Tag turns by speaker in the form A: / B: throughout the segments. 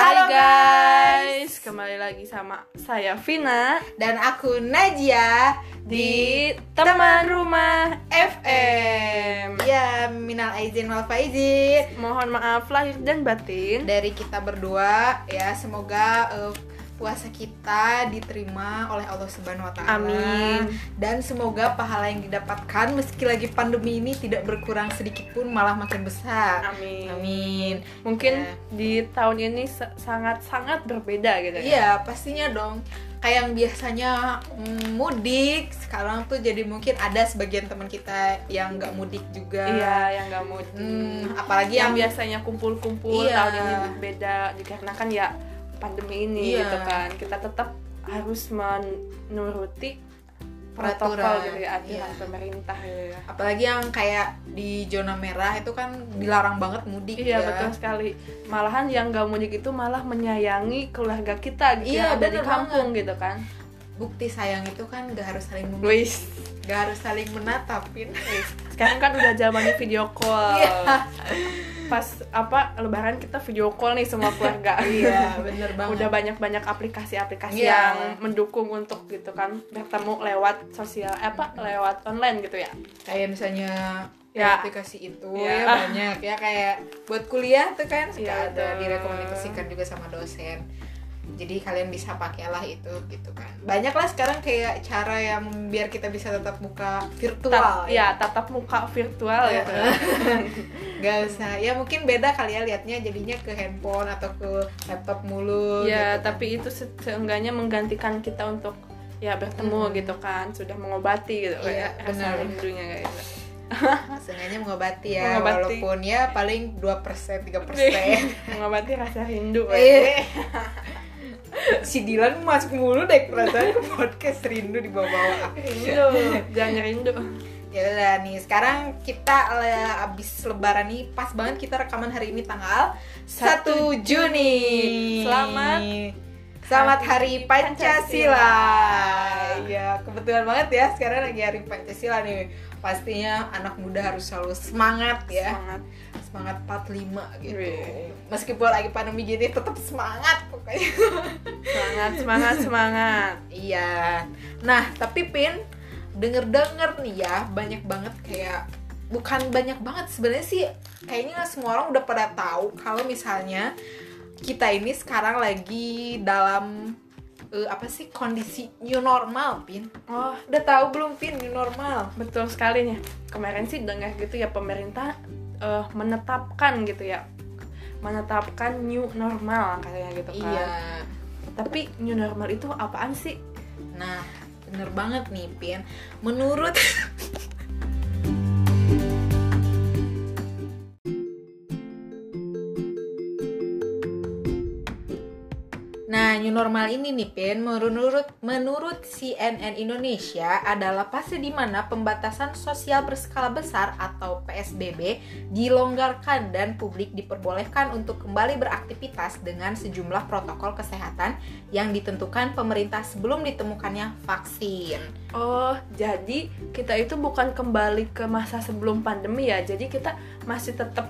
A: Halo guys, kembali lagi sama saya Vina.
B: Dan aku Najia
A: di Teman Rumah FM.
B: Ya, minal aizin wal faizin.
A: Mohon maaf lahir dan batin.
B: Dari kita berdua ya semoga eh, puasa kita diterima oleh Allah Subhanahu wa taala.
A: Amin.
B: Dan semoga pahala yang didapatkan meski lagi pandemi ini tidak berkurang sedikit pun malah makin besar.
A: Amin.
B: Amin.
A: Mungkin
B: Ya.
A: di tahun ini sangat-sangat berbeda gitu ya.
B: Iya, pastinya dong. Kayak yang biasanya mm, mudik, sekarang tuh jadi mungkin ada sebagian teman kita yang nggak mudik juga.
A: Iya, yang nggak mau
B: Hmm, apalagi
A: yang
B: yang
A: biasanya kumpul-kumpul
B: Iya.
A: tahun ini beda dikarenakan ya pandemi ini
B: Iya.
A: gitu kan. Kita tetap harus menuruti protokol
B: Peraturan.
A: gitu ya, aturan
B: Iya.
A: pemerintah gitu ya.
B: apalagi yang kayak di zona merah itu kan dilarang banget mudik
A: Iya
B: ya.
A: betul sekali. Malahan yang gak mudik itu malah menyayangi keluarga kita gitu
B: Iya,
A: ada di kampung gitu kan.
B: Bukti sayang itu kan gak harus saling
A: Wis.
B: gak harus saling menatapin.
A: Sekarang kan udah zamannya video call.
B: Iya.
A: Pas apa lebaran kita video call nih semua keluarga.
B: Iya, bener banget.
A: Udah banyak-banyak aplikasi-aplikasi
B: Iya.
A: yang mendukung untuk gitu kan bertemu lewat sosial apa lewat online gitu ya.
B: kayak misalnya
A: Ya.
B: aplikasi itu
A: Ya.
B: ya banyak ya kayak buat kuliah tuh kan suka
A: Iya,
B: ada direkomendasikan juga sama dosen jadi kalian bisa pakailah itu gitu kan banyak lah sekarang kayak cara yang biar kita bisa tetap buka virtual
A: Tat- ya, tatap muka virtual
B: Iya.
A: gitu.
B: Gak usah, ya mungkin beda kali ya liatnya jadinya ke handphone atau ke laptop mulu
A: Ya,
B: gitu.
A: tapi itu se- seenggaknya menggantikan kita untuk ya bertemu
B: Hmm.
A: gitu kan, sudah mengobati gitu
B: Iya,
A: kayak rasa
B: benar.
A: rindunya guys.
B: Sengaja mengobati ya,
A: Mengobati.
B: walaupun ya paling 2% 3%
A: mengobati rasa rindu.
B: Iya. Si Dilan masuk mulu deh perasaan ke podcast rindu di bawah-bawah
A: Rindu, jangan rindu.
B: Ya udah nih, sekarang kita eh, abis lebaran nih pas banget kita rekaman hari ini tanggal 1 Juni.
A: Selamat
B: Selamat Hari Pancasila.
A: Pancasila.
B: Ya, kebetulan banget ya sekarang lagi Hari Pancasila nih. Pastinya anak muda harus selalu semangat ya.
A: Semangat.
B: Semangat 45 gitu. Meskipun lagi pandemi gini tetap semangat pokoknya.
A: Semangat, semangat, semangat.
B: Iya. Nah, tapi Pin, denger-denger nih ya, banyak banget kayak bukan banyak banget sebenarnya sih kayaknya semua orang udah pada tahu kalau misalnya kita ini sekarang lagi dalam eh, apa sih kondisi new normal, Pin.
A: Oh,
B: Udah tahu belum Pin new normal?
A: betul sekali nih. Kemarin sih dengar gitu ya pemerintah eh, menetapkan gitu ya. Menetapkan new normal katanya gitu kan.
B: Iya.
A: Tapi new normal itu apaan sih?
B: Nah, bener banget nih, Pin. Menurut new normal ini nih, Pin, menurut menurut CNN Indonesia adalah fase di mana pembatasan sosial berskala besar atau PSBB dilonggarkan dan publik diperbolehkan untuk kembali beraktivitas dengan sejumlah protokol kesehatan yang ditentukan pemerintah sebelum ditemukannya vaksin.
A: Oh, jadi kita itu bukan kembali ke masa sebelum pandemi ya. Jadi kita masih tetap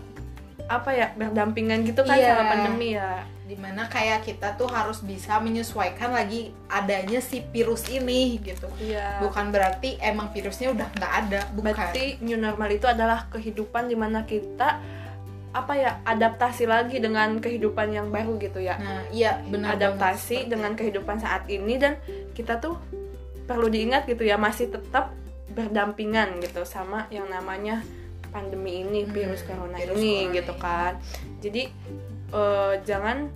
A: apa ya berdampingan gitu kan
B: Iya.
A: sama pandemi ya.
B: Di mana kayak kita tuh harus bisa menyesuaikan lagi adanya si virus ini gitu.
A: Iya.
B: Bukan berarti emang virusnya udah nggak ada, bukan.
A: Berarti new normal itu adalah kehidupan di mana kita apa ya adaptasi lagi dengan kehidupan yang baru gitu ya.
B: Nah, iya benar banget
A: adaptasi
B: seperti
A: dengan kehidupan saat ini dan kita tuh perlu diingat gitu ya masih tetap berdampingan gitu sama yang namanya pandemi ini
B: Hmm,
A: virus corona
B: virus
A: ini
B: corona
A: gitu kan jadi eh, jangan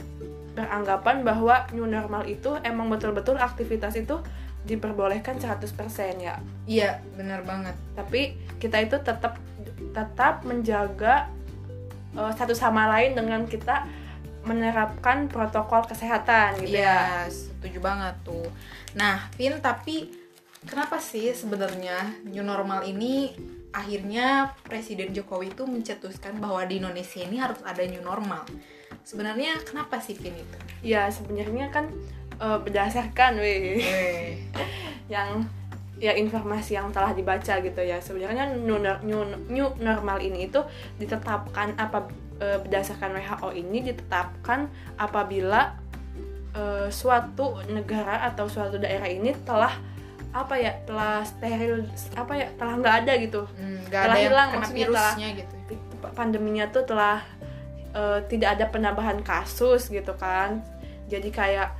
A: beranggapan bahwa new normal itu emang betul-betul aktivitas itu diperbolehkan 100% ya
B: Iya, benar banget.
A: tapi kita itu tetap tetap menjaga eh, satu sama lain dengan kita menerapkan protokol kesehatan gitu ya.
B: Iya, setuju banget tuh. Nah, Vin, tapi kenapa sih sebenarnya new normal ini akhirnya Presiden Jokowi itu mencetuskan bahwa di Indonesia ini harus ada new normal. Sebenarnya kenapa sih Vin itu?
A: Ya sebenarnya kan eh, berdasarkan weh yang ya informasi yang telah dibaca gitu ya sebenarnya new, new, new normal ini itu ditetapkan apa e, berdasarkan WHO ini ditetapkan apabila e, suatu negara atau suatu daerah ini telah apa ya telah steril apa ya telah nggak ada gitu.
B: Hmm, nggak
A: Telah
B: ada
A: hilang, maksudnya
B: virusnya gitu
A: pandeminya tuh telah eh, tidak ada penambahan kasus gitu kan. Jadi kayak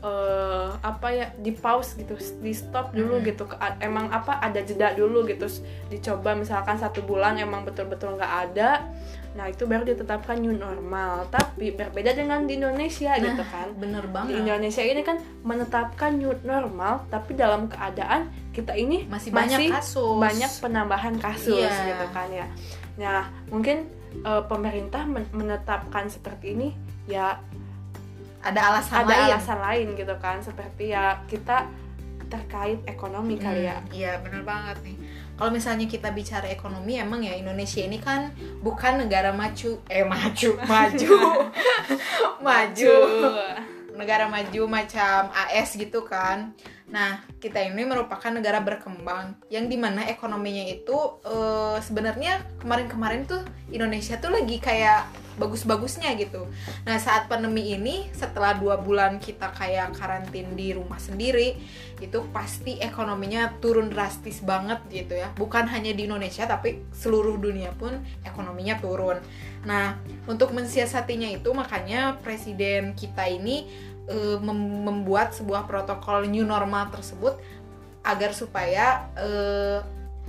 A: eh, apa ya di pause gitu di stop dulu
B: Mhm.
A: gitu. Emang apa ada jeda dulu gitu. Dicoba misalkan satu bulan emang betul-betul nggak ada nah itu baru ditetapkan new normal tapi berbeda dengan di Indonesia
B: Nah,
A: gitu kan
B: bener
A: di
B: banget
A: Indonesia ini kan menetapkan new normal tapi dalam keadaan kita ini
B: masih banyak kasus
A: banyak penambahan kasus
B: Iya.
A: gitu kan ya. Nah mungkin eh, pemerintah men- menetapkan seperti ini ya
B: ada alasan
A: ada
B: lain
A: alasan lain gitu kan seperti ya kita terkait ekonomi kali ya.
B: Hmm, Iya bener banget nih. Kalau misalnya kita bicara ekonomi, emang ya Indonesia ini kan bukan negara maju, eh maju, maju, maju, negara maju macam AS gitu kan. Nah kita ini merupakan negara berkembang yang di mana ekonominya itu eh, sebenarnya kemarin-kemarin tuh Indonesia tuh lagi kayak bagus-bagusnya gitu. Nah saat pandemi ini setelah dua bulan kita kayak karantin di rumah sendiri itu pasti ekonominya turun drastis banget gitu ya. Bukan hanya di Indonesia tapi seluruh dunia pun ekonominya turun. Nah untuk mensiasatinya itu makanya presiden kita ini eh, mem- membuat sebuah protokol new normal tersebut agar supaya eh,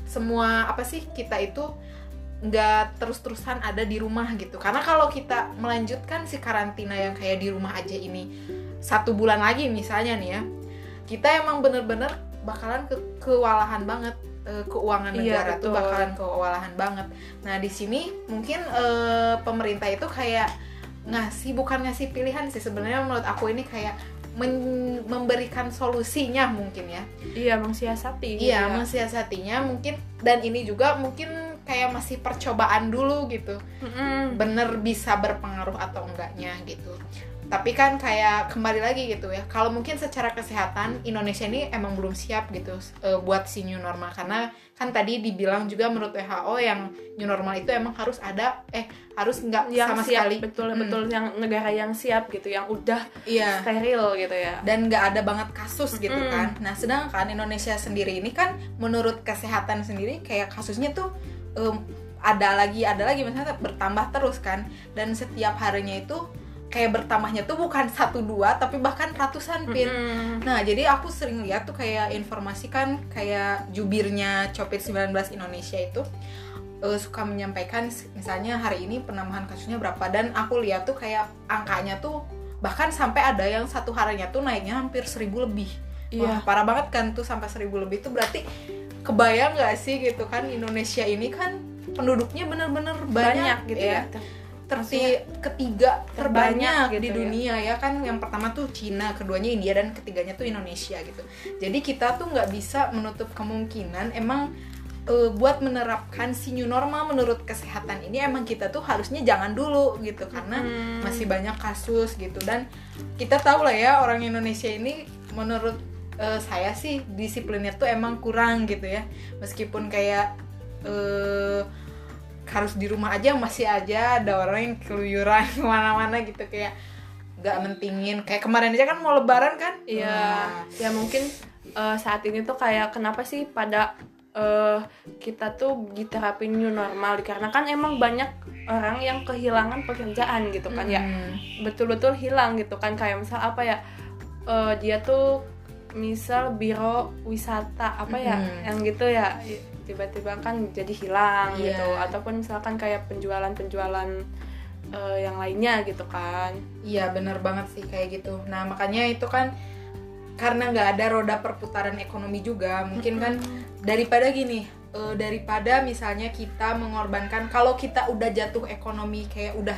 B: semua apa sih kita itu nggak terus-terusan ada di rumah gitu karena kalau kita melanjutkan si karantina yang kayak di rumah aja ini satu bulan lagi misalnya nih ya kita emang bener-bener bakalan ke kewalahan banget eh, keuangan
A: Iya,
B: negara tuh
A: betul.
B: bakalan kewalahan banget nah di sini mungkin eh, pemerintah itu kayak ngasih bukan ngasih pilihan sih sebenarnya menurut aku ini kayak men- memberikan solusinya mungkin ya
A: Iya mensiasati. gitu
B: Iya,
A: ya.
B: mensiasatinya mungkin dan ini juga mungkin kayak masih percobaan dulu gitu.
A: Mm-mm.
B: Bener bisa berpengaruh atau enggaknya gitu. Tapi kan kayak kembali lagi gitu ya. Kalau mungkin secara kesehatan Indonesia ini emang belum siap gitu eh, buat si new normal karena kan tadi dibilang juga menurut WHO yang new normal itu emang harus ada eh harus nggak sama
A: siap
B: sekali
A: betul
B: Mm.
A: betul yang negara yang siap gitu yang udah
B: iya
A: steril gitu ya.
B: dan nggak ada banget kasus gitu
A: Mm-mm.
B: kan. Nah, sedangkan Indonesia sendiri ini kan menurut kesehatan sendiri kayak kasusnya tuh em, ada lagi ada lagi misalnya bertambah terus kan dan setiap harinya itu kayak bertambahnya tuh bukan satu dua tapi bahkan ratusan pin.
A: Mm-mm.
B: Nah, jadi aku sering lihat tuh kayak informasi kan kayak jubirnya COVID-19 Indonesia itu eh, suka menyampaikan misalnya hari ini penambahan kasusnya berapa dan aku lihat tuh kayak angkanya tuh bahkan sampai ada yang satu harinya tuh naiknya hampir seribu lebih. Wah,
A: Iya.
B: parah banget kan tuh sampai seribu lebih tuh berarti kebayang nggak sih gitu kan Indonesia ini kan penduduknya bener-bener banyak,
A: banyak gitu ya.
B: Terti ketiga terbanyak
A: Terbanyak gitu
B: di
A: ya.
B: dunia ya. kan yang pertama tuh Cina keduanya India dan ketiganya tuh Indonesia gitu jadi kita tuh nggak bisa menutup kemungkinan emang eh, buat menerapkan si new normal menurut kesehatan ini emang kita tuh harusnya jangan dulu gitu karena
A: Hmm.
B: masih banyak kasus gitu dan kita tahu lah ya orang Indonesia ini menurut eh, saya sih disiplinnya tuh emang kurang gitu ya meskipun kayak eh, harus di rumah aja masih aja ada orang yang keluyuran ke mana-mana gitu kayak nggak mentingin. Kayak kemarin aja kan mau lebaran kan?
A: Iya,
B: Wah.
A: ya mungkin eh, saat ini tuh kayak kenapa sih pada eh, kita tuh diterapin new normal? Dikarenakan emang banyak orang yang kehilangan pekerjaan gitu kan ya.
B: Mm.
A: betul-betul hilang gitu kan. Kayak misal apa ya eh, dia tuh misal biro wisata apa ya yang gitu ya tiba-tiba kan jadi hilang
B: Iya.
A: gitu ataupun misalkan kayak penjualan-penjualan eh, yang lainnya gitu kan
B: Iya bener banget sih kayak gitu. Nah makanya itu kan karena nggak ada roda perputaran ekonomi juga, mungkin kan daripada gini, eh, daripada misalnya kita mengorbankan kalau kita udah jatuh ekonomi kayak udah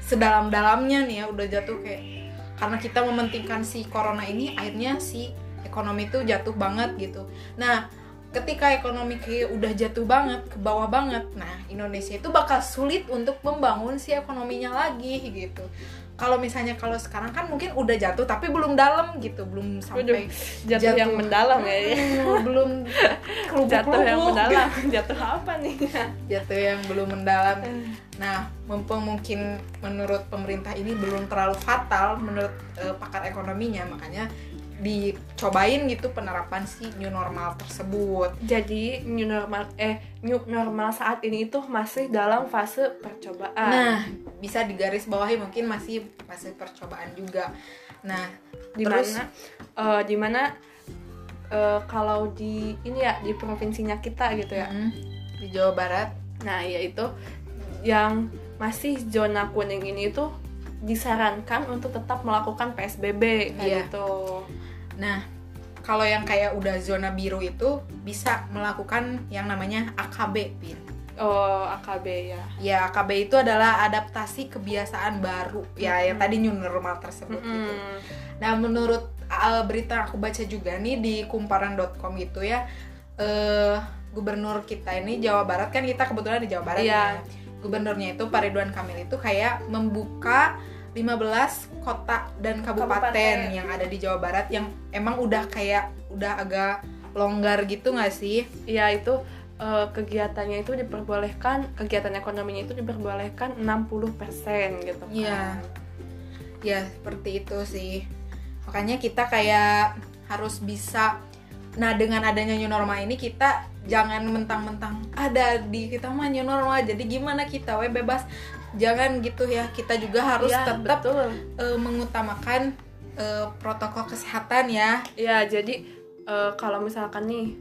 B: sedalam-dalamnya nih ya, udah jatuh kayak karena kita mementingkan si corona ini, akhirnya si ekonomi itu jatuh banget gitu. Nah ketika ekonomi kayak udah jatuh banget ke bawah banget nah Indonesia itu bakal sulit untuk membangun si ekonominya lagi gitu. Kalau misalnya kalau sekarang kan mungkin udah jatuh tapi belum dalam gitu. Belum sampai
A: jatuh, yang mendalam ya, ya.
B: Belum
A: jatuh yang mendalam. Jatuh apa nih?
B: Jatuh yang belum mendalam. Nah mumpung mungkin menurut pemerintah ini belum terlalu fatal menurut uh, pakar ekonominya makanya dicobain gitu penerapan si new normal tersebut.
A: Jadi new normal eh new normal saat ini itu masih dalam fase percobaan.
B: Nah, bisa digaris bawahi mungkin masih fase percobaan juga. Nah,
A: di mana uh, di mana uh, kalau di ini ya di provinsinya kita gitu ya.
B: Mm, di Jawa Barat.
A: Nah, yaitu yang masih zona kuning ini itu disarankan untuk tetap melakukan PSBB kayak yeah. gitu.
B: Nah, kalau yang kayak udah zona biru itu bisa melakukan yang namanya AKB, Pin.
A: Oh, AKB ya.
B: Ya, AKB itu adalah adaptasi kebiasaan baru. Ya, mm -hmm. yang tadi new normal tersebut mm -hmm. gitu. Nah, menurut uh, berita aku baca juga nih di kumparan.com gitu ya, uh, gubernur kita ini Jawa Barat kan kita kebetulan di Jawa Barat yeah. ya. Gubernurnya itu Pak Ridwan Kamil itu kayak membuka 15 kota dan kabupaten, kabupaten yang ada di Jawa Barat yang emang udah kayak udah agak longgar gitu nggak sih?
A: Iya itu uh, kegiatannya itu diperbolehkan kegiatan ekonominya itu diperbolehkan 60% gitu kan.
B: Iya. Ya, seperti itu sih. Makanya kita kayak harus bisa nah dengan adanya new normal ini kita jangan mentang-mentang ada di kita mah new normal jadi gimana kita? We bebas. Jangan gitu ya kita juga harus ya, tetap Uh, mengutamakan uh, protokol kesehatan ya.
A: Ya jadi uh, kalau misalkan nih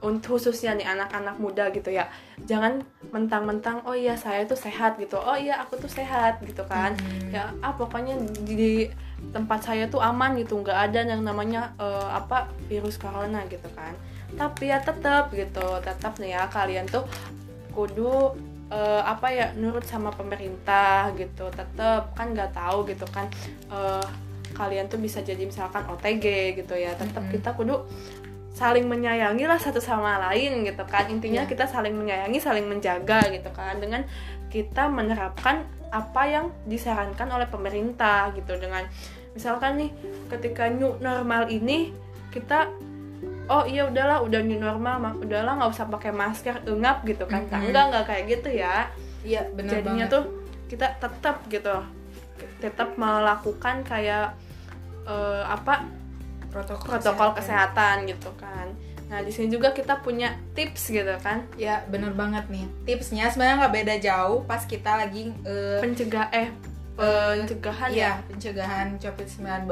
A: untuk khususnya nih anak-anak muda gitu ya jangan mentang-mentang oh iya saya tuh sehat gitu. Oh iya aku tuh sehat gitu kan. Hmm. ya ah pokoknya di, di tempat saya tuh aman gitu nggak ada yang namanya uh, apa virus corona gitu kan tapi ya tetap gitu tetap nih ya kalian tuh kudu uh, apa ya nurut sama pemerintah gitu tetap kan nggak tahu gitu kan uh, kalian tuh bisa jadi misalkan OTG gitu ya tetap mm -hmm. kita kudu saling menyayangi lah satu sama lain gitu kan intinya yeah. kita saling menyayangi saling menjaga gitu kan dengan kita menerapkan apa yang disarankan oleh pemerintah gitu dengan misalkan nih ketika new normal ini kita oh iya udahlah udah new normal mak udahlah nggak usah pakai masker engap gitu kan mm -hmm. enggak enggak kayak gitu ya
B: iya benar
A: jadinya banget. tuh kita tetap gitu tetap melakukan kayak uh, apa protokol, protokol kesehatan. kesehatan gitu kan nah di sini juga kita punya tips gitu kan
B: ya bener banget nih tipsnya sebenarnya nggak beda jauh pas kita lagi
A: uh, pencegah eh pencegahan
B: ya, ya pencegahan COVID-19.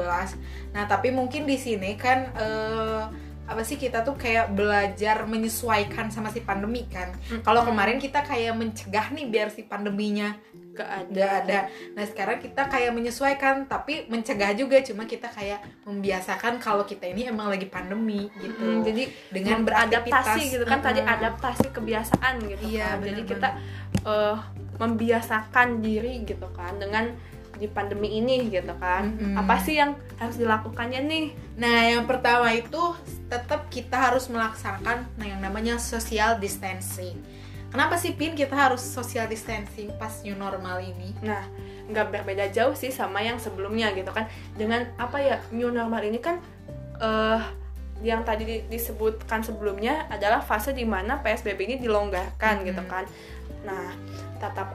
B: Nah, tapi mungkin di sini kan uh, apa sih kita tuh kayak belajar menyesuaikan sama si pandemi kan. Mm-hmm. Kalau kemarin kita kayak mencegah nih biar si pandeminya gak ada. Gak ada. Nah sekarang kita kayak menyesuaikan tapi mencegah juga cuma kita kayak membiasakan kalau kita ini emang lagi pandemi gitu. Mm,
A: jadi dengan beradaptasi gitu kan mm-hmm. tadi adaptasi kebiasaan gitu
B: iya,
A: kan. Jadi kita uh, membiasakan diri gitu kan dengan di pandemi ini gitu kan mm-hmm. apa sih yang harus dilakukannya nih
B: nah yang pertama itu tetap kita harus melaksanakan nah yang namanya social distancing kenapa sih pin kita harus social distancing pas new normal ini
A: nah nggak berbeda jauh sih sama yang sebelumnya gitu kan dengan apa ya new normal ini kan uh, yang tadi disebutkan sebelumnya adalah fase di mana PSBB ini dilonggarkan hmm. gitu kan. Nah, tetap,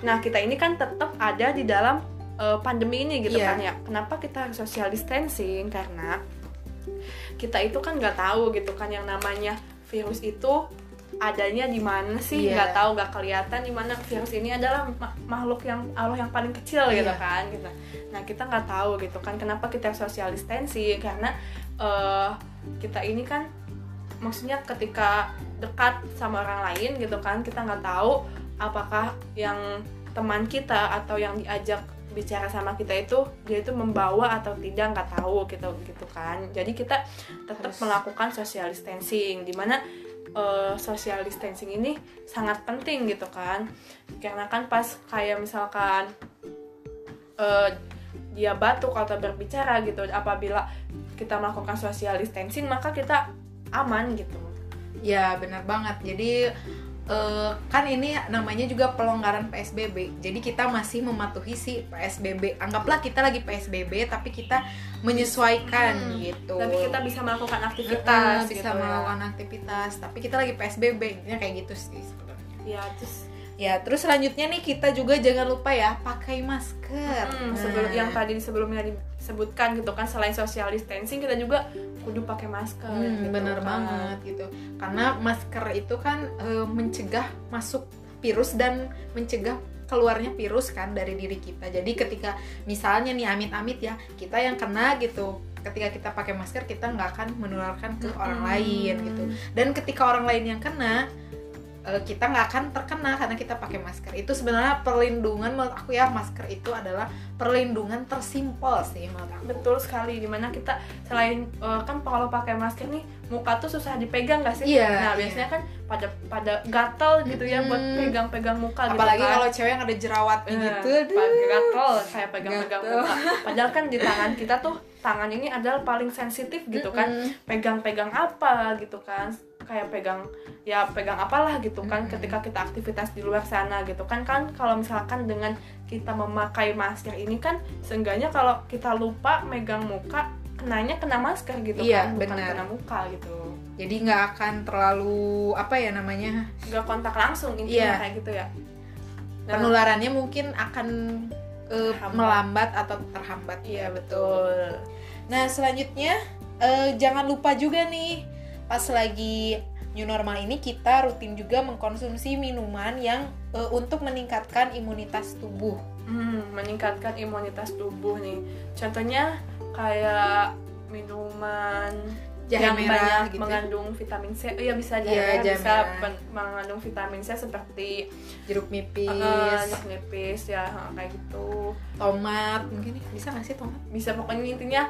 A: nah kita ini kan tetap ada di dalam uh, pandemi ini gitu yeah. kan ya kenapa kita harus social distancing karena kita itu kan nggak tahu gitu kan yang namanya virus itu adanya di mana sih iya. nggak yeah. tahu nggak kelihatan di mana virus ini adalah ma makhluk yang Allah yang paling kecil yeah. gitu iya. kan gitu nah kita nggak tahu gitu kan kenapa kita social distancing karena uh, kita ini kan maksudnya ketika dekat sama orang lain gitu kan kita nggak tahu apakah yang teman kita atau yang diajak bicara sama kita itu dia itu membawa atau tidak nggak tahu gitu gitu kan jadi kita tetap melakukan social distancing di mana uh, social distancing ini sangat penting gitu kan karena kan pas kayak misalkan uh, dia batuk atau berbicara gitu apabila kita melakukan social distancing maka kita aman gitu
B: Ya benar banget. Jadi eh, kan ini namanya juga pelonggaran PSBB. Jadi kita masih mematuhi si PSBB. Anggaplah kita lagi PSBB tapi kita menyesuaikan
A: Hmm,
B: gitu.
A: tapi kita bisa melakukan
B: Kita
A: aktivitas
B: bisa
A: gitu ya.
B: melakukan aktivitas, tapi kita lagi PSBB. Intinya kayak gitu sih sebenarnya.
A: ya terus
B: Ya, terus selanjutnya nih kita juga jangan lupa ya pakai masker.
A: hmm, sebelum yang tadi sebelumnya disebutkan gitu kan selain social distancing kita juga kudu pakai masker
B: Hmm,
A: gitu
B: bener
A: kan.
B: banget gitu. Karena masker itu kan eh, mencegah masuk virus dan mencegah keluarnya virus kan dari diri kita. Jadi ketika misalnya nih amit-amit ya kita yang kena gitu, ketika kita pakai masker kita nggak akan menularkan ke orang
A: Hmm.
B: lain gitu. Dan ketika orang lain yang kena eh, kita nggak akan terkena karena kita pakai masker. Itu sebenarnya perlindungan menurut aku ya masker itu adalah perlindungan tersimpel sih menurut aku.
A: betul sekali di mana kita selain eh, kan kalau pakai masker nih muka tuh susah dipegang gak sih
B: Iya,
A: nah
B: iya.
A: biasanya kan pada pada gatel gitu ya buat
B: Mm-mm.
A: pegang-pegang muka
B: Apalagi
A: gitu kan
B: kalau cewek yang ada jerawatnya
A: Eh,
B: gitu.
A: pakai gatel kayak pegang-pegang muka padahal kan di tangan kita tuh tangan ini adalah paling sensitif gitu kan pegang-pegang apa gitu kan kayak pegang ya pegang apalah gitu kan
B: Mm-mm.
A: ketika kita aktivitas di luar sana gitu kan kan kalau misalkan dengan kita memakai masker ini kan seenggaknya kalau kita lupa megang muka kenanya kena masker gitu
B: Iya,
A: kan bukan
B: benar.
A: kena muka gitu
B: Jadi nggak akan terlalu apa ya namanya
A: nggak kontak langsung intinya
B: Iya.
A: kayak gitu ya Nah,
B: penularannya mungkin akan
A: Terhambat.
B: melambat atau terhambat.
A: iya betul
B: Nah selanjutnya eh, jangan lupa juga nih pas lagi new normal ini kita rutin juga mengkonsumsi minuman yang eh, untuk meningkatkan imunitas tubuh.
A: Hmm, meningkatkan imunitas tubuh nih. Contohnya kayak minuman
B: Jahe
A: yang
B: merah
A: banyak
B: gitu.
A: mengandung vitamin C. Oh, iya bisa jahe
B: Iya,
A: merah,
B: jahe
A: bisa
B: merah.
A: pen- mengandung vitamin C seperti
B: Jeruk nipis,
A: eh, jeruk nipis ya kayak gitu.
B: tomat, mungkin bisa nggak sih tomat?
A: Bisa pokoknya intinya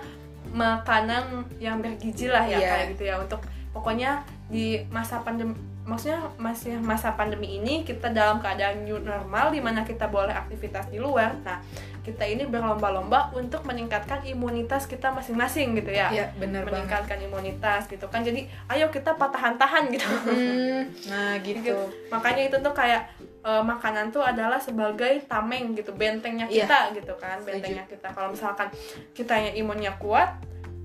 A: makanan yang bergizi lah ya
B: Iya.
A: kayak gitu ya untuk pokoknya di masa pandemi maksudnya masih masa pandemi ini kita dalam keadaan new normal di mana kita boleh aktivitas di luar. Nah, kita ini berlomba-lomba untuk meningkatkan imunitas kita masing-masing gitu ya.
B: Iya benar banget.
A: meningkatkan imunitas gitu kan. Jadi, ayo kita patahan-tahan gitu.
B: Hmm, nah gitu.
A: Gitu. Makanya itu tuh kayak eh, makanan tuh adalah sebagai tameng gitu, bentengnya
B: Iya.
A: kita gitu kan, bentengnya kita. Kalau misalkan kitanya imunnya kuat,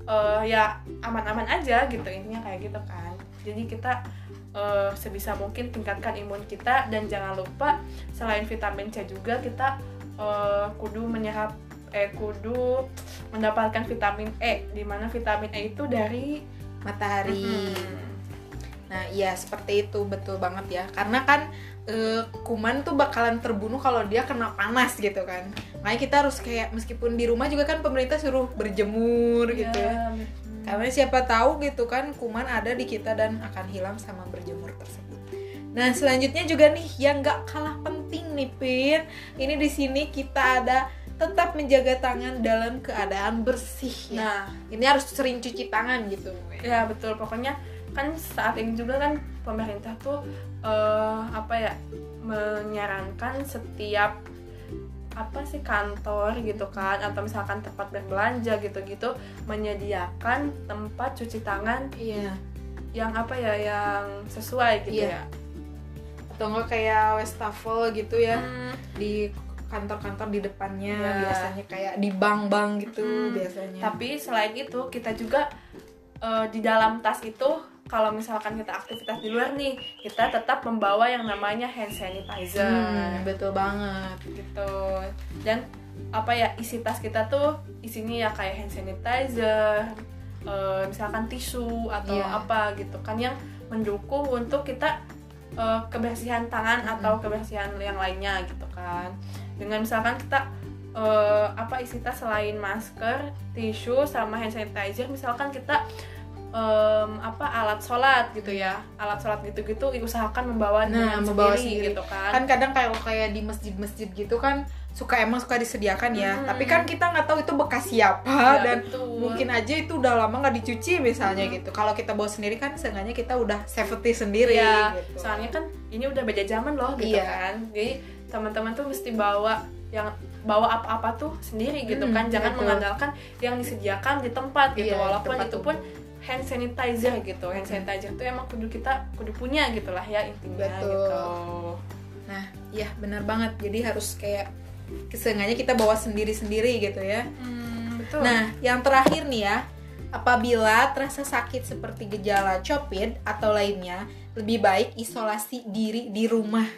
A: eh, ya aman-aman aja gitu intinya kayak gitu kan. Jadi kita eh, sebisa mungkin tingkatkan imun kita dan jangan lupa selain vitamin C juga kita eh, kudu menyerap eh kudu mendapatkan vitamin E di mana vitamin E itu dari
B: Matahari.
A: Hmm.
B: Nah, iya seperti itu betul banget ya. Karena kan eh, kuman tuh bakalan terbunuh kalau dia kena panas gitu kan. Makanya kita harus kayak meskipun di rumah juga kan pemerintah suruh berjemur gitu.
A: Iya,
B: Karena siapa tahu gitu kan kuman ada di kita dan akan hilang sama berjemur tersebut. Nah, selanjutnya juga nih yang nggak kalah penting nih, Pin. Ini di sini kita ada tetap menjaga tangan dalam keadaan bersih ya.
A: Nah,
B: Ini harus sering cuci tangan gitu.
A: ya betul pokoknya kan saat ini juga kan pemerintah tuh eh, apa ya menyarankan setiap apa sih kantor gitu kan atau misalkan tempat berbelanja gitu-gitu menyediakan tempat cuci tangan
B: Iya.
A: yang apa ya yang sesuai gitu
B: Iya.
A: ya.
B: atau enggak kayak wastafel gitu ya
A: Hmm,
B: di kantor-kantor di depannya
A: Iya.
B: biasanya kayak di bank-bank gitu
A: Hmm,
B: biasanya
A: Tapi selain itu kita juga eh, di dalam tas itu kalau misalkan kita aktivitas di luar nih kita tetap membawa yang namanya hand sanitizer.
B: Hmm, betul banget
A: gitu dan apa ya isi tas kita tuh isinya ya kayak hand sanitizer eh, misalkan tisu atau
B: Iya.
A: apa gitu kan yang mendukung untuk kita eh, kebersihan tangan atau kebersihan yang lainnya gitu kan dengan misalkan kita eh, apa isi tas selain masker tisu sama hand sanitizer misalkan kita em, apa alat sholat gitu ya alat sholat gitu-gitu usahakan membawa
B: Nah, membawa
A: sendiri,
B: sendiri.
A: gitu kan
B: kan kadang kayak kayak di masjid-masjid gitu kan suka emang suka disediakan ya
A: Hmm.
B: tapi kan kita nggak tahu itu bekas siapa
A: Ya,
B: dan
A: betul.
B: mungkin aja itu udah lama nggak dicuci misalnya
A: Hmm.
B: gitu kalau kita bawa sendiri kan seenggaknya kita udah safety sendiri
A: Iya,
B: gitu
A: soalnya kan ini udah beda zaman loh gitu
B: Iya.
A: kan. Jadi teman-teman tuh mesti bawa yang bawa apa-apa tuh sendiri gitu
B: Hmm,
A: kan. Jangan
B: betul.
A: mengandalkan yang disediakan di tempat gitu.
B: Iya,
A: Walaupun
B: tempat
A: itu pun hand sanitizer gitu hand sanitizer itu emang kudu kita kudu punya gitulah ya intinya
B: Betul.
A: gitu
B: Nah, ya benar banget. Jadi harus kayak kesengajanya kita bawa sendiri-sendiri gitu ya.
A: Hmm, betul
B: Nah, yang terakhir nih ya, apabila terasa sakit seperti gejala COVID atau lainnya, lebih baik isolasi diri di rumah.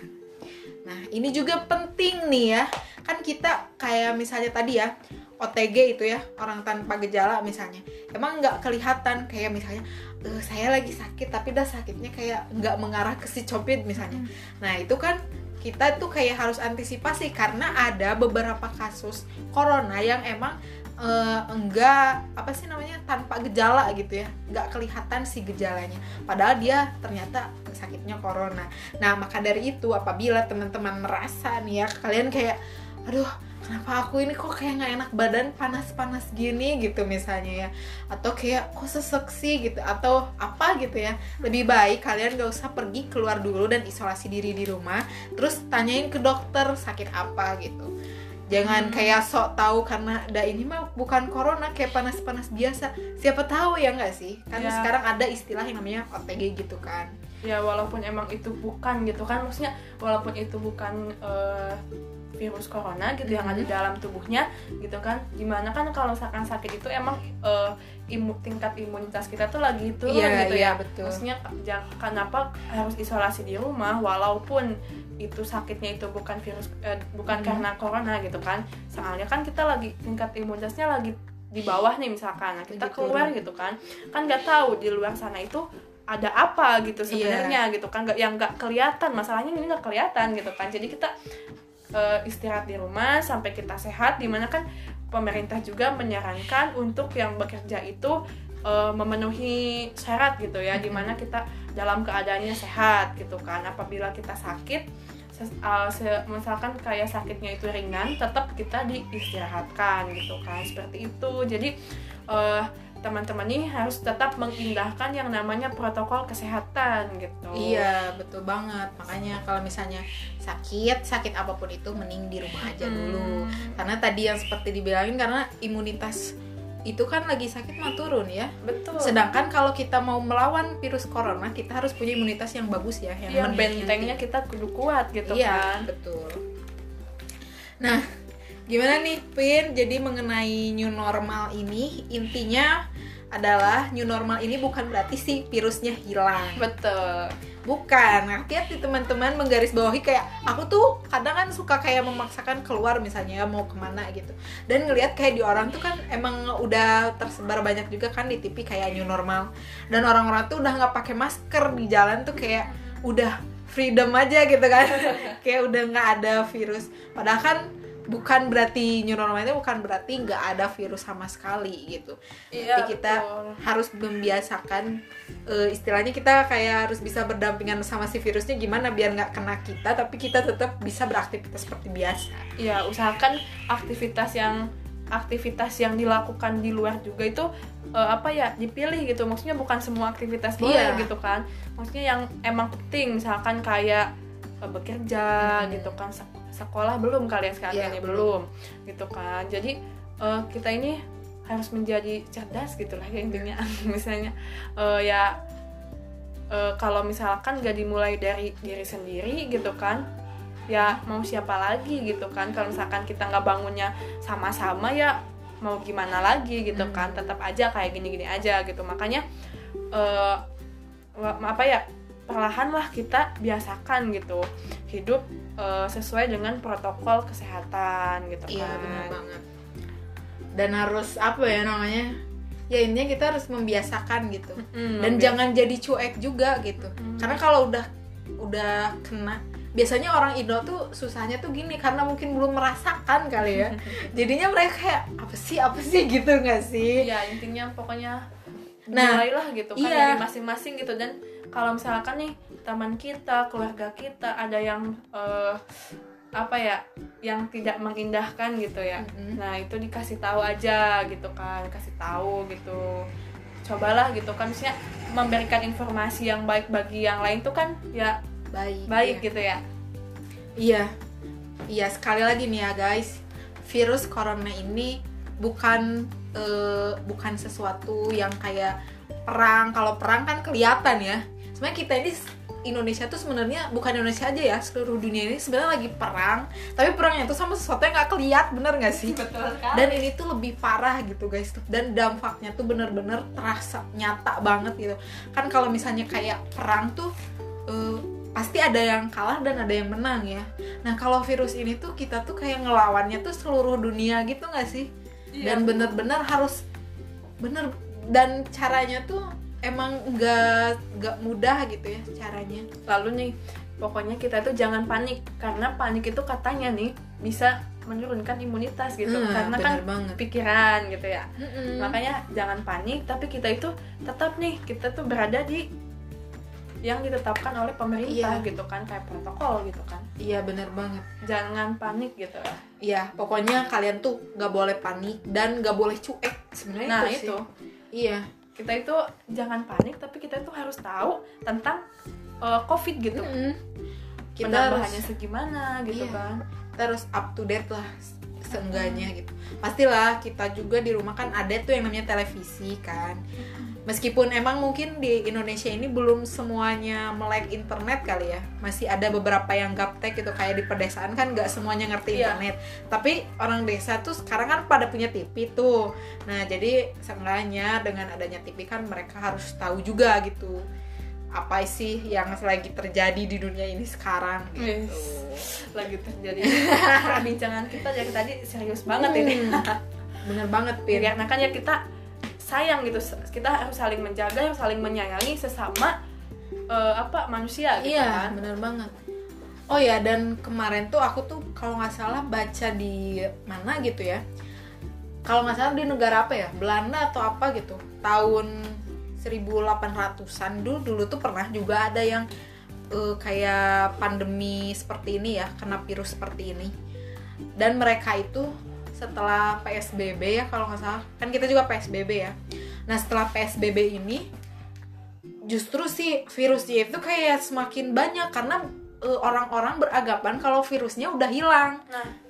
B: Nah, ini juga penting nih ya. Kan kita kayak misalnya tadi ya, OTG itu ya, orang tanpa gejala misalnya. Emang nggak kelihatan kayak misalnya, "Eh, saya lagi sakit tapi dah sakitnya kayak nggak mengarah ke si COVID misalnya. Nah, itu kan kita tuh kayak harus antisipasi karena ada beberapa kasus corona yang emang eh, enggak apa sih namanya tanpa gejala gitu ya nggak kelihatan si gejalanya padahal dia ternyata sakitnya corona nah maka dari itu apabila teman-teman merasa nih ya kalian kayak aduh kenapa aku ini kok kayak nggak enak badan panas-panas gini gitu misalnya ya? Atau kayak kok sesek sih gitu atau apa gitu ya? Lebih baik kalian gak usah pergi keluar dulu dan isolasi diri di rumah terus tanyain ke dokter sakit apa gitu. Jangan kayak sok tahu karena ada ini mah bukan corona kayak panas-panas biasa. Siapa tahu ya nggak sih? Karena
A: Ya.
B: sekarang ada istilah yang namanya OTG gitu kan.
A: Ya walaupun emang itu bukan gitu kan maksudnya walaupun itu bukan eh, virus corona gitu yang ada di dalam tubuhnya gitu kan. Gimana kan kalau misalkan sakit itu emang eh, imu, tingkat imunitas kita tuh lagi turun
B: Iya,
A: gitu
B: iya,
A: ya.
B: betul.
A: maksudnya kenapa harus isolasi di rumah walaupun itu sakitnya itu bukan virus eh, bukan
B: Hmm.
A: karena corona gitu kan. Soalnya kan kita lagi tingkat imunitasnya lagi di bawah nih misalkan. Nah, kita keluar gitu kan. Kan nggak tahu di luar sana itu ada apa gitu
B: Iya.
A: sebenarnya gitu kan. Nggak yang nggak kelihatan. Masalahnya ini nggak kelihatan gitu kan. Jadi kita eh, istirahat di rumah sampai kita sehat di mana kan pemerintah juga menyarankan untuk yang bekerja itu eh, memenuhi syarat gitu ya di mana kita dalam keadaannya sehat gitu kan. Apabila kita sakit eh, misalkan kayak sakitnya itu ringan tetap kita diistirahatkan gitu kan seperti itu. Jadi eh, teman-teman ini harus tetap mengindahkan yang namanya protokol kesehatan gitu
B: Iya, betul banget. Makanya kalau misalnya sakit, sakit apa pun itu mending di rumah aja dulu.
A: Hmm,
B: Karena tadi yang seperti dibilangin karena imunitas itu kan lagi sakit mah turun ya.
A: betul
B: Sedangkan kalau kita mau melawan virus corona, kita harus punya imunitas yang bagus ya, yang menang-
A: bentengnya kita kudu kuat gitu
B: iya,
A: kan
B: betul. Nah, gimana nih Pin? Jadi mengenai new normal ini intinya adalah new normal ini bukan berarti si virusnya hilang.
A: betul.
B: Bukan, hati-hati teman-teman menggarisbawahi kayak aku tuh kadang kan suka kayak memaksakan keluar misalnya mau ke mana gitu. Dan ngelihat kayak di orang tuh kan emang udah tersebar banyak juga kan di TV kayak new normal. Dan orang-orang tuh udah nggak pakai masker di jalan tuh kayak udah freedom aja gitu kan. Kayak udah nggak ada virus. Padahal kan bukan berarti new normal itu bukan berarti nggak ada virus sama sekali gitu
A: Iya,
B: Tapi kita
A: betul.
B: harus membiasakan eh, istilahnya kita kayak harus bisa berdampingan sama si virusnya gimana biar nggak kena kita tapi kita tetap bisa beraktivitas seperti biasa
A: ya usahakan aktivitas yang aktivitas yang dilakukan di luar juga itu eh, apa ya dipilih gitu maksudnya bukan semua aktivitas boleh
B: Iya.
A: gitu kan maksudnya yang emang penting misalkan kayak eh, bekerja
B: Hmm.
A: gitu kan sekolah belum kalian sekalian
B: Iya,
A: ya belum. gitu kan. Jadi eh, kita ini harus menjadi cerdas gitulah ya intinya. Misalnya eh, ya eh, kalau misalkan gak dimulai dari diri sendiri gitu kan ya mau siapa lagi gitu kan. Kalau misalkan kita nggak bangunnya sama-sama ya mau gimana lagi gitu
B: Hmm.
A: kan tetap aja kayak gini-gini aja gitu. Makanya eh wa- apa ya perlahan lah kita biasakan gitu. Hidup eh, sesuai dengan protokol kesehatan gitu
B: iya
A: kan.
B: benar banget. Dan harus apa ya namanya? Ya intinya kita harus membiasakan gitu.
A: Mm,
B: dan
A: membi-
B: jangan jadi cuek juga gitu.
A: Hmm.
B: karena kalau udah udah kena biasanya orang Indo tuh susahnya tuh gini karena mungkin belum merasakan kali ya. Jadinya mereka kayak apa sih apa sih? gitu nggak sih?
A: Iya intinya pokoknya
B: Nah,
A: mulailah gitu kan
B: iya.
A: dari masing-masing gitu. Dan kalau misalkan nih teman kita keluarga kita ada yang eh, apa ya yang tidak mengindahkan gitu ya.
B: Mm-mm.
A: nah itu dikasih tahu aja gitu kan kasih tahu gitu. Cobalah gitu kan maksudnya memberikan informasi yang baik bagi yang lain tuh kan ya
B: baik
A: baik
B: ya.
A: gitu ya.
B: Iya, iya sekali lagi nih ya guys, virus corona ini bukan eh, bukan sesuatu yang kayak perang. Kalau perang kan kelihatan ya sebenarnya kita ini Indonesia tuh sebenarnya bukan Indonesia aja ya seluruh dunia ini sebenarnya lagi perang. Tapi perangnya tuh sama sesuatu yang nggak keliat bener nggak sih?
A: Betul sekali.
B: Dan ini tuh lebih parah gitu guys. Dan dampaknya tuh bener-bener terasa nyata banget gitu. Kan kalau misalnya kayak perang tuh eh, pasti ada yang kalah dan ada yang menang ya. Nah kalau virus ini tuh kita tuh kayak ngelawannya tuh seluruh dunia gitu nggak sih?
A: Iya.
B: dan bener-bener harus bener dan caranya tuh emang nggak nggak mudah gitu ya caranya.
A: Lalu nih pokoknya kita itu jangan panik karena panik itu katanya nih bisa menurunkan imunitas gitu.
B: Hmm,
A: karena kan
B: banget.
A: pikiran gitu ya.
B: Mm-mm.
A: makanya jangan panik tapi kita itu tetap nih kita tuh berada di yang ditetapkan oleh pemerintah
B: Iya.
A: gitu kan kayak protokol gitu kan.
B: Iya bener banget.
A: Jangan panik gitu
B: Iya, pokoknya kalian tuh nggak boleh panik dan nggak boleh cuek. Sebenarnya
A: nah
B: itu, sih.
A: itu.
B: Iya,
A: kita itu jangan panik tapi kita itu harus tahu tentang uh, covid gitu
B: Mm-mm. kita harus
A: segimana gitu
B: Iya.
A: kan
B: kita harus up to date lah seenggaknya gitu. Pastilah kita juga di rumah kan ada tuh yang namanya televisi kan. Meskipun emang mungkin di Indonesia ini belum semuanya melek internet kali ya, masih ada beberapa yang gaptek gitu kayak di pedesaan kan nggak semuanya ngerti
A: Iya.
B: internet. Tapi orang desa tuh sekarang kan pada punya TV tuh. Nah jadi seenggaknya dengan adanya TV kan mereka harus tahu juga gitu apa sih yang lagi terjadi di dunia ini sekarang gitu.
A: Yes. lagi terjadi perbincangan kita dari tadi serius banget ini
B: Hmm. Bener banget, Pin.
A: karena kan ya kita sayang gitu kita harus saling menjaga harus saling menyayangi sesama eh, apa manusia gitu
B: Iya,
A: kan
B: bener banget. Oh ya, dan kemarin tuh aku tuh kalau nggak salah baca di mana gitu ya. Kalau nggak salah di negara apa ya? Belanda atau apa gitu. Tahun 1800-an dulu dulu tuh pernah juga ada yang eh, kayak pandemi seperti ini ya, kena virus seperti ini. Dan mereka itu setelah PSBB ya kalau nggak salah, kan kita juga PSBB ya. Nah setelah PSBB ini justru sih virusnya itu kayak semakin banyak karena eh, orang-orang beranggapan kalau virusnya udah hilang.
A: nah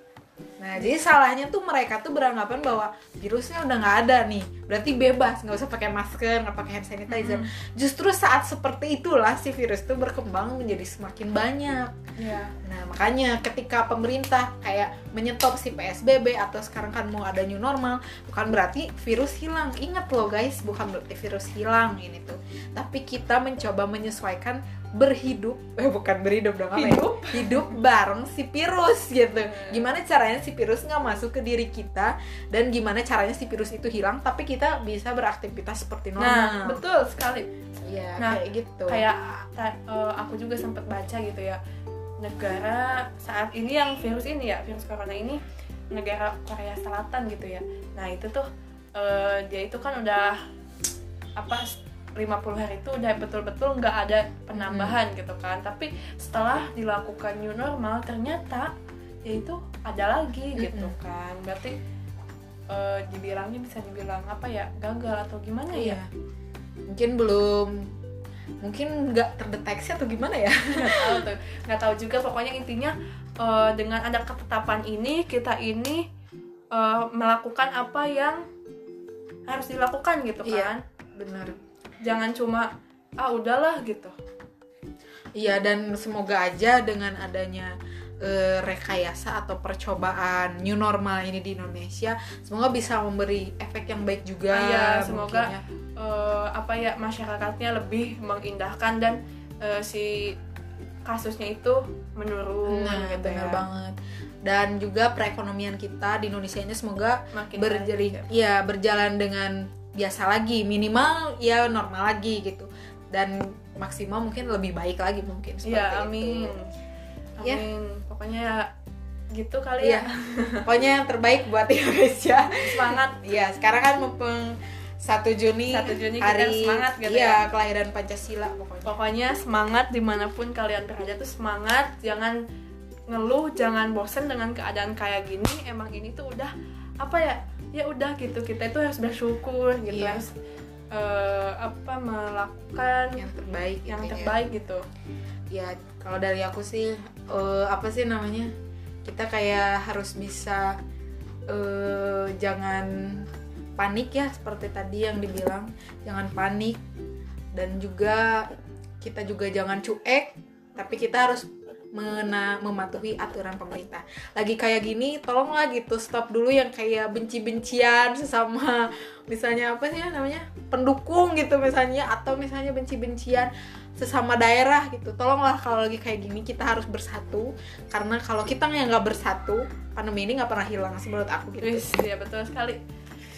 B: Nah, jadi salahnya tuh mereka tuh beranggapan bahwa virusnya udah nggak ada nih, berarti bebas, nggak usah pakai masker, nggak pakai hand sanitizer. Justru saat seperti itulah si virus tuh berkembang menjadi semakin banyak.
A: ya
B: Nah, makanya ketika pemerintah kayak menyetop si PSBB atau sekarang kan mau ada new normal, bukan berarti virus hilang. Ingat loh guys, bukan berarti virus hilang ini tuh. Tapi kita mencoba menyesuaikan berhidup, eh bukan berhidup dong apa ya?
A: Hidup?
B: Hidup bareng si virus gitu. Gimana caranya si virus nggak masuk ke diri kita dan gimana caranya si virus itu hilang tapi kita bisa beraktivitas seperti
A: nah
B: normal.
A: betul sekali
B: Iya,
A: Nah,
B: kayak gitu.
A: kayak eh, aku juga sempat baca gitu ya negara saat ini yang virus ini ya virus corona ini negara Korea Selatan gitu ya nah itu tuh eh, dia itu kan udah apa 50 hari itu udah betul-betul nggak ada penambahan gitu kan tapi setelah dilakukan new normal ternyata ya itu ada lagi gitu
B: Mm-mm.
A: kan berarti eh, dibilangnya bisa dibilang apa ya gagal atau gimana ya
B: Iya. Mungkin belum mungkin nggak terdeteksi atau gimana ya?
A: nggak tahu tuh nggak tahu juga pokoknya intinya eh, dengan ada ketetapan ini kita ini eh, melakukan apa yang harus dilakukan gitu
B: Iya.
A: kan
B: Benar.
A: Jangan cuma ah udahlah gitu
B: Iya dan semoga aja dengan adanya eh, rekayasa atau percobaan new normal ini di Indonesia, semoga bisa memberi efek yang baik juga.
A: Ah, iya, semoga
B: ya.
A: eh, apa ya masyarakatnya lebih mengindahkan dan eh, si kasusnya itu menurun
B: Nah,
A: gitu
B: benar
A: ya.
B: banget. Dan juga perekonomian kita di Indonesia ini semoga
A: makin
B: berjari ya berjalan dengan biasa lagi, minimal ya normal lagi gitu. Dan maksimal mungkin lebih baik lagi mungkin seperti
A: Iya,
B: itu.
A: amin.
B: Ya.
A: Amin. Pokoknya ya gitu kali
B: Iya.
A: ya.
B: Pokoknya yang terbaik buat Indonesia.
A: Semangat
B: Iya, sekarang kan mumpung 1 Juni,
A: 1 Juni kita
B: hari
A: semangat gitu
B: iya,
A: ya.
B: kelahiran Pancasila pokoknya.
A: pokoknya semangat di mana pun kalian berada tuh semangat jangan ngeluh jangan bosen dengan keadaan kayak gini emang ini tuh udah apa ya ya udah gitu kita itu harus bersyukur gitu
B: Iya.
A: harus eh, apa melakukan
B: Yang terbaik
A: yang
B: gitu ya.
A: terbaik gitu
B: Ya, kalau dari aku sih eh, apa sih namanya? Kita kayak harus bisa eh, jangan panik ya seperti tadi yang dibilang jangan panik dan juga kita juga jangan cuek tapi kita harus mengena mematuhi aturan pemerintah lagi kayak gini tolonglah gitu stop dulu yang kayak benci-bencian sesama misalnya apa sih namanya pendukung gitu misalnya atau misalnya benci-bencian sesama daerah gitu tolonglah kalau lagi kayak gini kita harus bersatu karena kalau kita yang nggak bersatu pandemi ini nggak pernah hilang sih menurut aku gitu
A: Wis, ya betul sekali.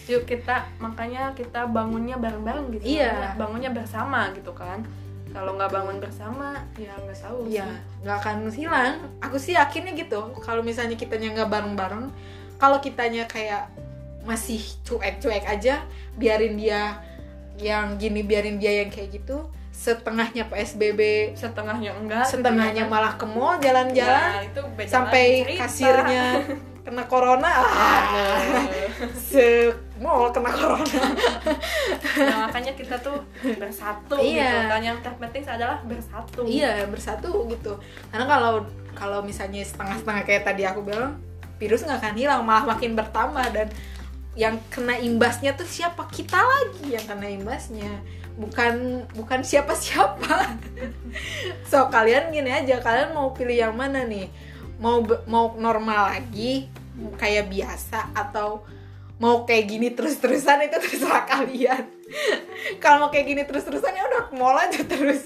A: Yuk kita makanya kita bangunnya bareng-bareng gitu.
B: Iya.
A: Bangunnya bersama gitu kan. Kalau nggak bangun bersama ya nggak tahu. Sih.
B: nggak akan hilang. Aku sih yakinnya gitu. Kalau misalnya kitanya nggak bareng-bareng, kalau kitanya kayak masih cuek-cuek aja, biarin dia yang gini, biarin dia yang kayak gitu. Setengahnya PSBB,
A: Setengahnya enggak. gitu
B: setengahnya
A: ya kan.
B: malah ke mall jalan-jalan,
A: Ya, itu beda
B: sampai
A: cerita.
B: kasirnya kena corona. Ah, se mall kena corona.
A: nah, makanya kita tuh bersatu
B: Iya.
A: gitu kan. Yang terpenting adalah bersatu.
B: Iya bersatu gitu. Karena kalau kalau misalnya setengah-setengah kayak tadi aku bilang, virus nggak akan hilang, malah makin bertambah dan yang kena imbasnya tuh siapa kita lagi yang kena imbasnya bukan bukan siapa-siapa so kalian gini aja kalian mau pilih yang mana nih mau mau normal lagi kayak biasa atau mau kayak gini terus-terusan itu terserah kalian kalau mau kayak gini terus-terusan ya udah ke mall aja terus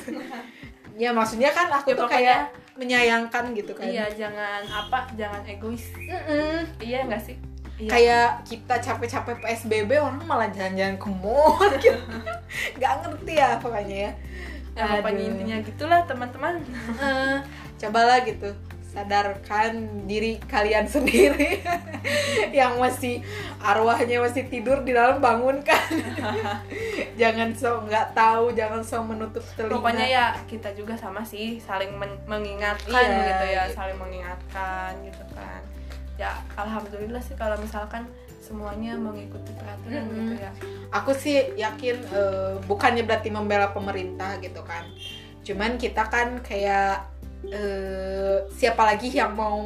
B: ya maksudnya kan aku
A: Ya,
B: tuh
A: pokoknya-
B: kayak menyayangkan gitu kan
A: Iya, jangan apa, jangan egois.
B: Mm-mm.
A: Iya enggak sih? Iya.
B: kayak kita capek-capek PSBB orang malah jalan-jalan ke mall gitu nggak ngerti ya pokoknya ya
A: Ya,
B: Aduh.
A: intinya gitulah teman-teman.
B: Cobalah gitu sadarkan diri kalian sendiri yang masih arwahnya masih tidur di dalam bangunkan jangan so nggak tahu jangan so menutup telinga
A: Pokoknya ya kita juga sama sih saling men- mengingatkan
B: Iya,
A: gitu ya,
B: gitu.
A: saling mengingatkan gitu kan. Ya alhamdulillah sih kalau misalkan semuanya mengikuti peraturan
B: Mm-mm.
A: gitu ya.
B: aku sih yakin eh, bukannya berarti membela pemerintah gitu kan cuman kita kan kayak eh, siapa lagi yang mau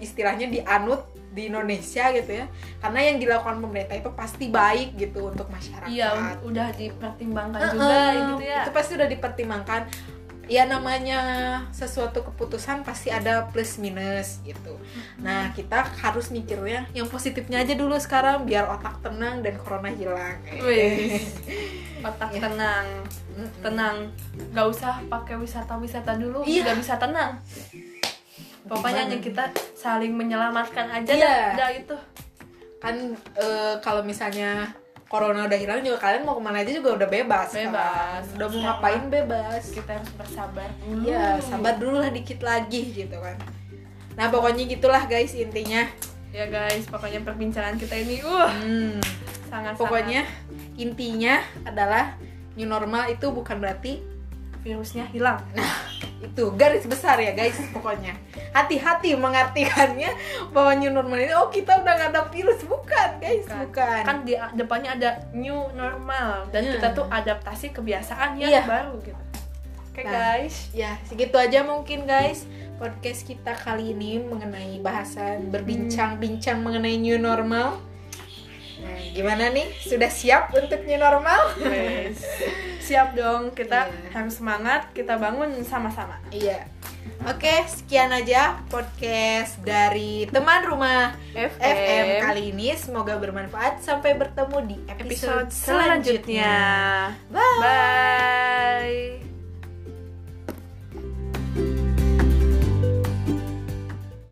B: istilahnya dianut di Indonesia gitu ya? Karena yang dilakukan pemerintah itu pasti baik gitu untuk masyarakat.
A: Iya, udah dipertimbangkan
B: Heeh,
A: juga gitu ya.
B: itu pasti udah dipertimbangkan ya namanya sesuatu keputusan pasti ada plus minus gitu nah kita harus mikirnya yang positifnya aja dulu sekarang biar otak tenang dan corona hilang
A: Wih, otak
B: Ya.
A: tenang, tenang. Gak usah pakai wisata-wisata dulu,
B: Iya.
A: udah bisa tenang. Pokoknya hanya kita saling menyelamatkan aja
B: Iya.
A: dah, dah itu.
B: kan eh, kalau misalnya corona udah hilang juga kalian mau ke mana aja juga udah bebas kan?
A: Bebas.
B: udah mau ngapain bebas
A: Kita harus bersabar dulu.
B: Iya sabar dulu lah dikit lagi gitu kan nah pokoknya gitulah guys intinya
A: Ya guys, pokoknya perbincangan kita ini uh
B: hmm,
A: sangat
B: pokoknya intinya adalah new normal itu bukan berarti
A: virusnya hilang.
B: itu garis besar ya guys pokoknya hati-hati mengartikannya bahwa new normal ini oh kita udah gak ada virus bukan guys bukan,
A: Kan di depannya ada new normal dan
B: Iya.
A: kita tuh adaptasi kebiasaan yang
B: Iya.
A: baru gitu. Oke
B: Nah.
A: guys.
B: ya segitu aja mungkin guys podcast kita kali ini mengenai bahasan berbincang-bincang mengenai new normal gimana nih sudah siap untuk new normal
A: Guys. Siap dong, kita
B: Iya.
A: harus semangat, kita bangun sama-sama.
B: iya Oke, sekian aja podcast dari teman rumah
A: FM,
B: FM kali ini. Semoga bermanfaat. Sampai bertemu di episode,
A: episode selanjutnya.
B: Bye.
A: Bye.